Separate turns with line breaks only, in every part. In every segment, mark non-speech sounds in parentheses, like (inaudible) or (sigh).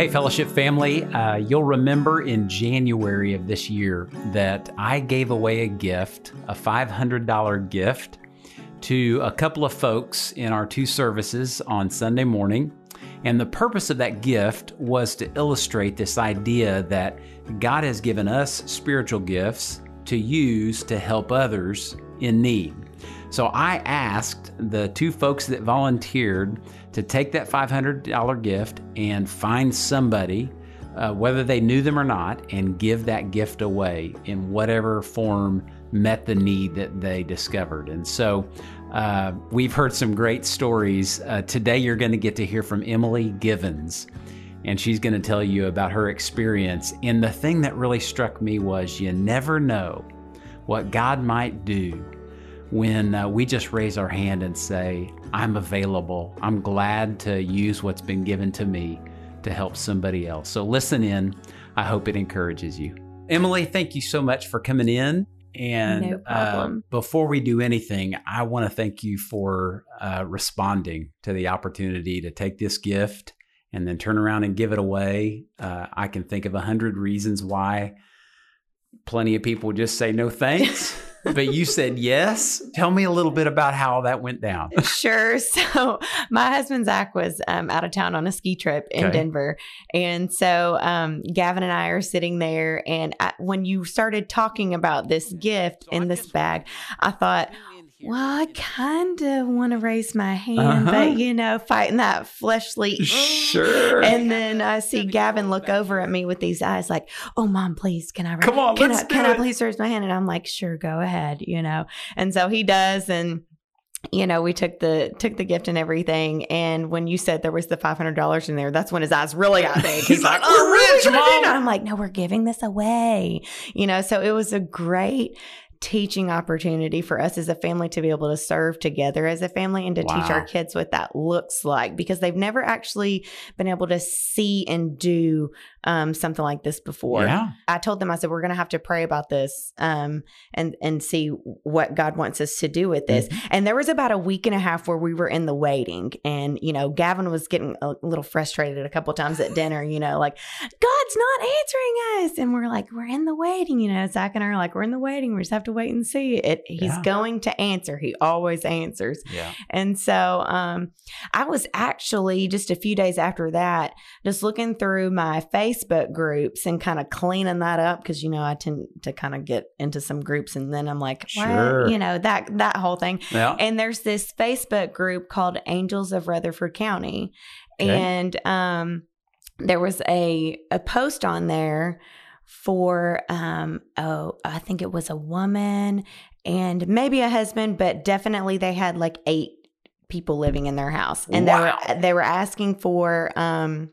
Hey, fellowship family, uh, you'll remember in January of this year that I gave away a gift, a $500 gift, to a couple of folks in our two services on Sunday morning. And the purpose of that gift was to illustrate this idea that God has given us spiritual gifts to use to help others in need. So I asked the two folks that volunteered to take that $500 gift and find somebody, uh, whether they knew them or not, and give that gift away in whatever form met the need that they discovered. And so uh, we've heard some great stories. Uh, today, you're going to get to hear from Emily Givens, and she's going to tell you about her experience. And the thing that really struck me was you never know what God might do when uh, we just raise our hand and say, I'm available. I'm glad to use what's been given to me to help somebody else. So listen in. I hope it encourages you. Emily, thank you so much for coming in. And
No
uh,
problem.
before we do anything, I want to thank you for uh, responding to the opportunity to take this gift and then turn around and give it away. Uh, I can think of a hundred reasons why plenty of people just say no thanks, (laughs) but you said yes. Tell me a little bit about how that went down. (laughs)
Sure. So my husband Zach was um, out of town on a ski trip in
Okay.
Denver, and so um, Gavin and I are sitting there. And I, when you started talking about this gift in this bag, I thought, well, I kind of want to raise my hand,
Uh-huh.
but you know, fighting that fleshly. (laughs)
Sure.
And then I see Gavin look over at me with these eyes, like, "Oh, mom, please, can I?
Come on,
can I, can I please raise my hand?" And I'm like, "Sure, go ahead," you know. And so he does, and you know, we took the took the gift and everything. And when you said there was the five hundred dollars in there, that's when his eyes really got big. (laughs)
He's like,
"Oh,
"We're
we
rich, Mom."
I'm like, "No, we're giving this away," you know. So it was a great teaching opportunity for us as a family to be able to serve together as a family and to teach our kids what that looks like because they've never actually been able to see and do um, something like this before.
Yeah.
I told them, I said, we're going to have to pray about this um, and and see what God wants us to do with this.
Mm-hmm.
And there was about a week and a half where we were in the waiting, and you know, Gavin was getting a little frustrated a couple times at (laughs) dinner. You know, like God's not answering us, and we're like, we're in the waiting. You know, Zach and I are like, we're in the waiting. We just have to wait and see. It. He's
Yeah.
going to answer. He always answers.
Yeah.
And so um, I was actually just a few days after that, just looking through my Facebook groups and kind of cleaning that up because you know I tend to kind of get into some groups and then I'm like, what?
Sure.
you know that that whole thing.
Yeah.
And there's this Facebook group called Angels of Rutherford County,
Okay.
and um, there was a a post on there for um oh I think it was a woman and maybe a husband, but definitely they had like eight people living in their house, and
Wow.
they were they were asking for um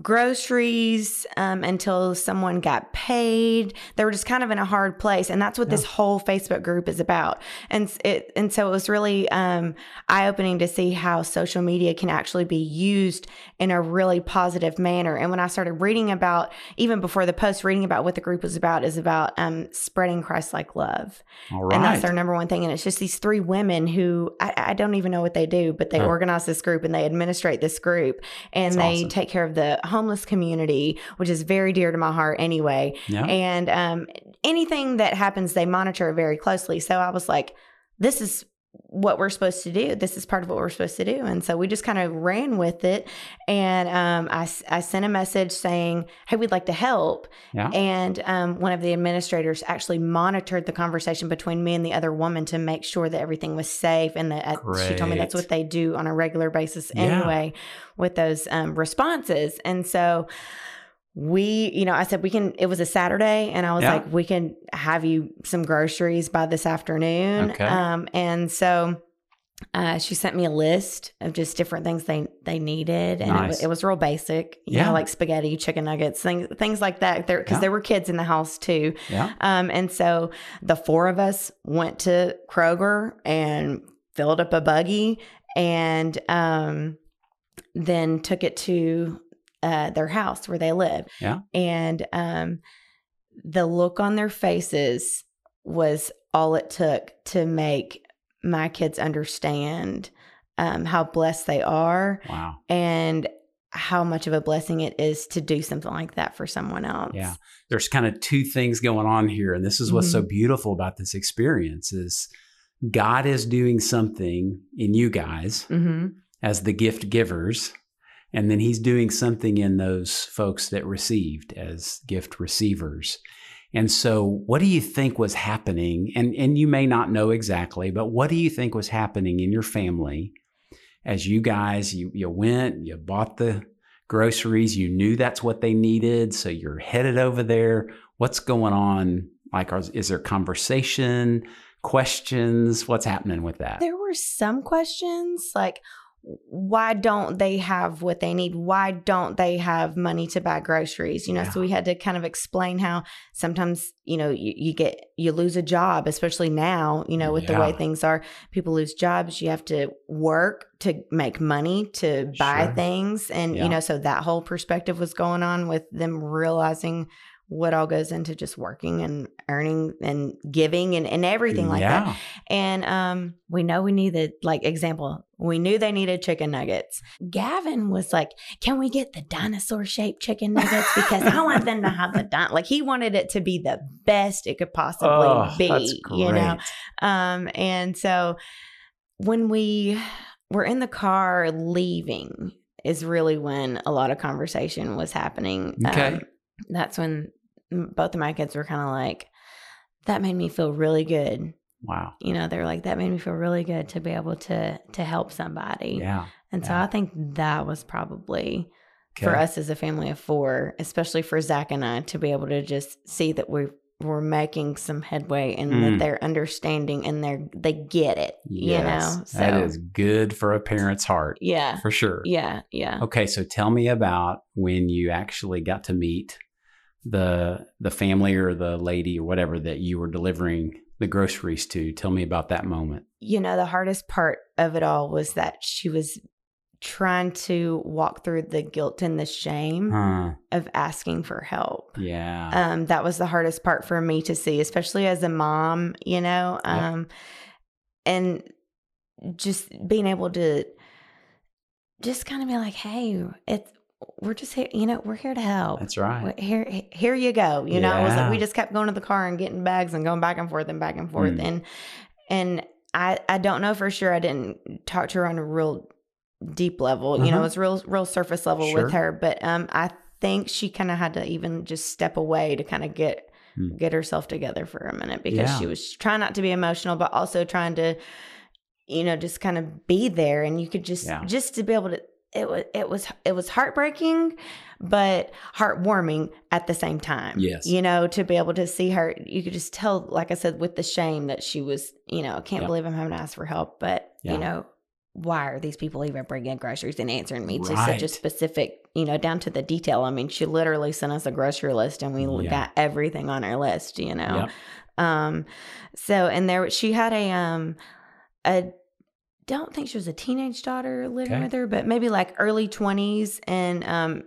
groceries um, until someone got paid. They were just kind of in a hard place, and that's what this whole Facebook group is about. And it and so it was really um, eye opening to see how social media can actually be used in a really positive manner. And when I started reading about, even before the post, reading about what the group was about is about um, spreading Christ like love.
All right.
And that's their number one thing. And it's just these three women who I, I don't even know what they do, but they
Huh.
organize this group and they administrate this group and
That's
they
awesome.
take care of the homeless community, which is very dear to my heart anyway.
yeah.
And um, anything that happens, they monitor it very closely. So I was like, this is what we're supposed to do. This is part of what we're supposed to do. And so we just kind of ran with it. And um, I, I sent a message saying, hey, we'd like to help.
yeah.
And um, one of the administrators actually monitored the conversation between me and the other woman to make sure that everything was safe. And that uh, she told me that's what they do on a regular basis
Yeah.
anyway with those um, responses. And so we, you know, I said we can. It was a Saturday, and I was
Yeah.
like, we can have you some groceries by this afternoon.
Okay.
Um, and so. Uh, she sent me a list of just different things they they needed, and it,
Nice.
was, it was real basic, you
Yeah.
know, like spaghetti, chicken nuggets, things things like that. There because
Yeah.
there were kids in the house too,
yeah.
um, and so the four of us went to Kroger and filled up a buggy, and um, then took it to uh, their house where they live.
Yeah.
And um, the look on their faces was all it took to make my kids understand um, how blessed they are
Wow.
and how much of a blessing it is to do something like that for someone else.
Yeah. There's kind of two things going on here. And this is what's so
Mhm.
beautiful about this experience is God is doing something in you guys
hmm
as the gift givers. And then he's doing something in those folks that received as gift receivers. And so what do you think was happening? And and you may not know exactly, but what do you think was happening in your family as you guys you you went, you bought the groceries, you knew that's what they needed, so you're headed over there. What's going on? Like are, is there conversation, questions? What's happening with that?
There were some questions like, why don't they have what they need? Why don't they have money to buy groceries? You know, so we had to kind of explain how sometimes, you know, you, you get, you lose a job, especially now, you know, with the way things are. People lose jobs. You have to work to make money to buy
Sure.
things. And,
Yeah.
you know, so that whole perspective was going on with them realizing what all goes into just working and earning and giving and, and everything like that. And um, we know we needed, like, example, we knew they needed chicken nuggets. Gavin was like, Can we get the dinosaur shaped chicken nuggets? Because I want them to have the din-. Like, he wanted it to be the best it could possibly
Oh,
be, you know? Um, and so when we were in the car leaving, is really when a lot of conversation was happening.
Okay.
Um, that's when both of my kids were kind of like, that made me feel really good
Wow.
you know they're like that made me feel really good to be able to to help somebody
Yeah.
and so i think that was probably for us as a family of four especially for zach and i to be able to just see that we we're making some headway and
Mm.
that they're understanding and they're they get it you know so
that is good for a parent's heart
yeah
for sure.
yeah yeah
Okay, so tell me about when you actually got to meet the the family or the lady or whatever that you were delivering the groceries to. Tell me about that moment.
you know the hardest part of it all was that she was trying to walk through the guilt and the shame
Huh.
of asking for help
Yeah.
um, that was the hardest part for me to see, especially as a mom, you know, um, and just being able to just kind of be like, hey, it's we're just here, you know, we're here to help.
That's right.
Here, here you go. You know, it was like we just kept going to the car and getting bags and going back and forth and back and forth,
Mm.
and and I I don't know for sure. I didn't talk to her on a real deep level. You know,
Mhm.
it was real real surface level
Sure.
with her, but um, I think she kind of had to even just step away to kind of get
Hmm.
get herself together for a minute because
Yeah.
she was trying not to be emotional, but also trying to, you know, just kind of be there. And you could just
Yeah.
just to be able to. It was it was it was heartbreaking, but heartwarming at the same time.
Yes.
you know, to be able to see her, you could just tell, like I said, with the shame that she was. You know, I can't
Yeah.
believe I'm having to ask for help, but
Yeah.
you know, why are these people even bringing groceries and answering me to such a specific, you know, down to the detail? I mean, she literally sent us a grocery list and we
Yeah.
got everything on our list, you know. Um so and there she had a um a don't think she was a teenage daughter living
Okay.
with her, but maybe like early 20s and um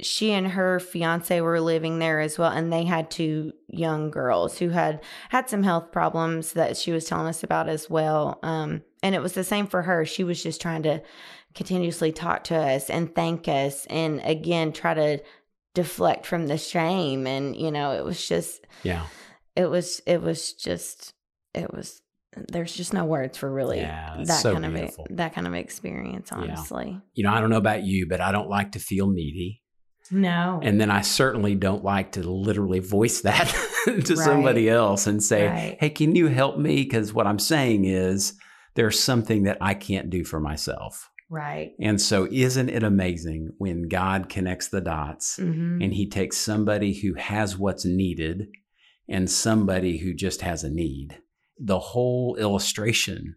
she and her fiance were living there as well and they had two young girls who had had some health problems that she was telling us about as well um and it was the same for her she was just trying to continuously talk to us and thank us and again try to deflect from the shame and you know it was just
Yeah.
it was it was just it was there's just no words for really
Yeah,
that
so
kind of a, that kind of experience honestly
You know, I don't know about you, but I don't like to feel needy.
no
And then I certainly don't like to literally voice that (laughs) to
Right.
somebody else and say,
Right.
hey, can you help me? Because what I'm saying is there's something that I can't do for myself.
right
And so, isn't it amazing when God connects the dots
mm-hmm.
and he takes somebody who has what's needed and somebody who just has a need? The whole illustration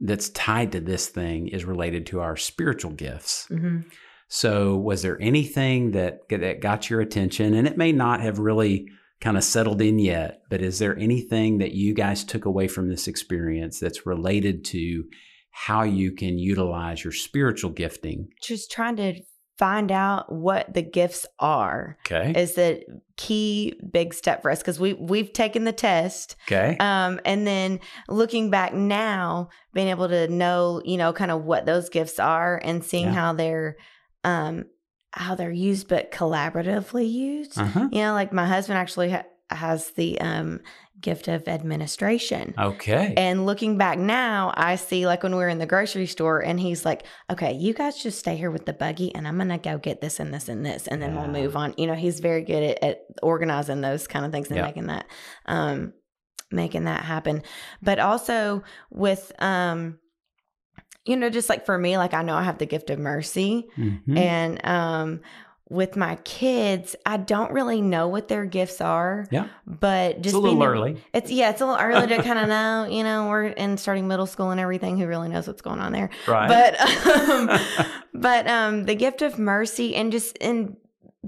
that's tied to this thing is related to our spiritual gifts.
Mm-hmm.
So, was there anything that that got your attention? And it may not have really kind of settled in yet, but is there anything that you guys took away from this experience that's related to how you can utilize your spiritual gifting?
just trying to find out what the gifts are
Okay.
is the key big step for us because we we've taken the test
Okay.
um and then looking back now being able to know you know kind of what those gifts are and seeing
Yeah.
how they're um how they're used, but collaboratively used.
Uh-huh.
You know, like my husband actually ha- has the um, gift of administration.
Okay.
And looking back now, I see like when we were in the grocery store and he's like, okay, you guys just stay here with the buggy and I'm going to go get this and this and this and then we'll move on. You know, he's very good at, at organizing those kind of things and
Yeah.
making that, um, making that happen. But also with, um, you know, just like for me, like I know I have the gift of mercy
Mhm.
and, um, with my kids, I don't really know what their gifts are,
yeah.
but just
It's a little
being-
early.
it's yeah, it's a little early to kind of know. You know, we're in starting middle school and everything. Who really knows what's going on there?
Right.
But um, (laughs) but um, the gift of mercy and just in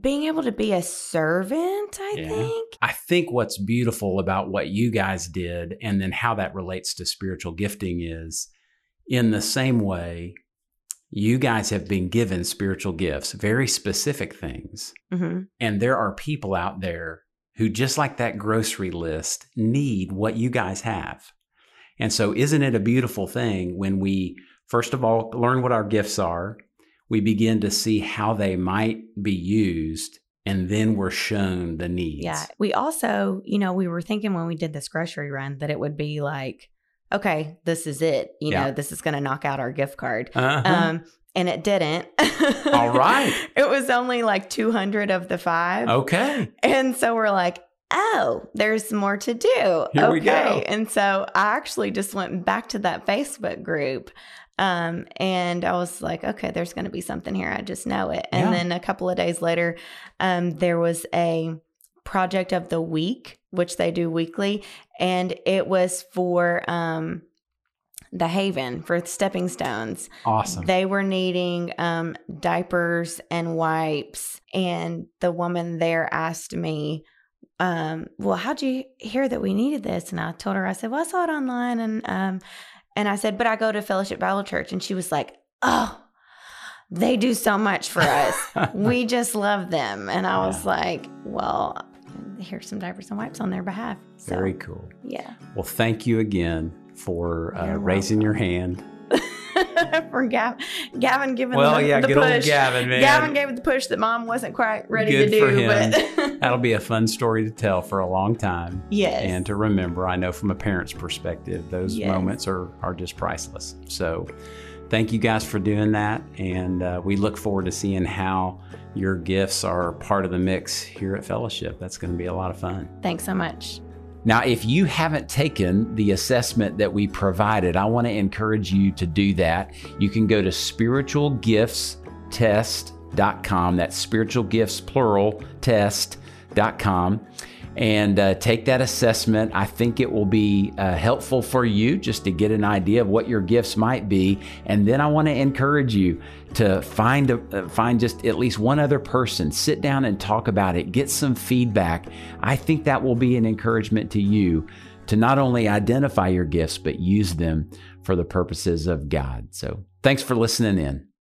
being able to be a servant. I
Yeah.
think.
I think what's beautiful about what you guys did and then how that relates to spiritual gifting is in the same way you guys have been given spiritual gifts, very specific things.
hmm
And there are people out there who, just like that grocery list, need what you guys have. And so, isn't it a beautiful thing when we, first of all, learn what our gifts are? We begin to see how they might be used, and then we're shown the needs.
Yeah. We also, you know, we were thinking when we did this grocery run that it would be like, okay, this is it. You
Yeah.
know, this is going to knock out our gift card.
Uh-huh.
Um, and it didn't. (laughs)
All right.
It was only like 200 of the five.
okay.
And so we're like, oh, there's more to do.
Here
okay.
we go.
And so I actually just went back to that Facebook group. Um, and I was like, okay, there's going to be something here. I just know it. And
Yeah.
then a couple of days later, um, there was a project of the week, which they do weekly. And it was for, um, the Haven for Stepping Stones.
Awesome.
They were needing um, diapers and wipes. And the woman there asked me, um, well, how'd you hear that we needed this? And I told her, I said, well, I saw it online. And, um, and I said, but I go to Fellowship Bible Church. And she was like, oh, they do so much for us. (laughs) we just love them. And I was
Yeah.
like, well, here's some diapers and wipes on their behalf. So,
Very cool.
yeah.
Well, thank you again for uh, raising your hand. (laughs)
for Gavin, Gavin giving
Well,
the,
yeah,
the
good old
push.
Gavin, man.
Gavin gave the push that mom wasn't quite ready
Good
to
for
do.
him.
But (laughs)
That'll be a fun story to tell for a long time.
yes,
And to remember, I know from a parent's perspective, those
Yes.
moments are, are just priceless. So, thank you guys for doing that. And uh, we look forward to seeing how your gifts are part of the mix here at Fellowship. That's going to be a lot of fun.
thanks so much.
Now, if you haven't taken the assessment that we provided, I want to encourage you to do that. You can go to spiritualgiftstest.com. That's spiritual gifts, plural, test.com. And uh, take that assessment. I think it will be uh, helpful for you just to get an idea of what your gifts might be. And then I want to encourage you to find a, uh, find just at least one other person, sit down and talk about it, get some feedback. I think that will be an encouragement to you to not only identify your gifts but use them for the purposes of God. So, thanks for listening in.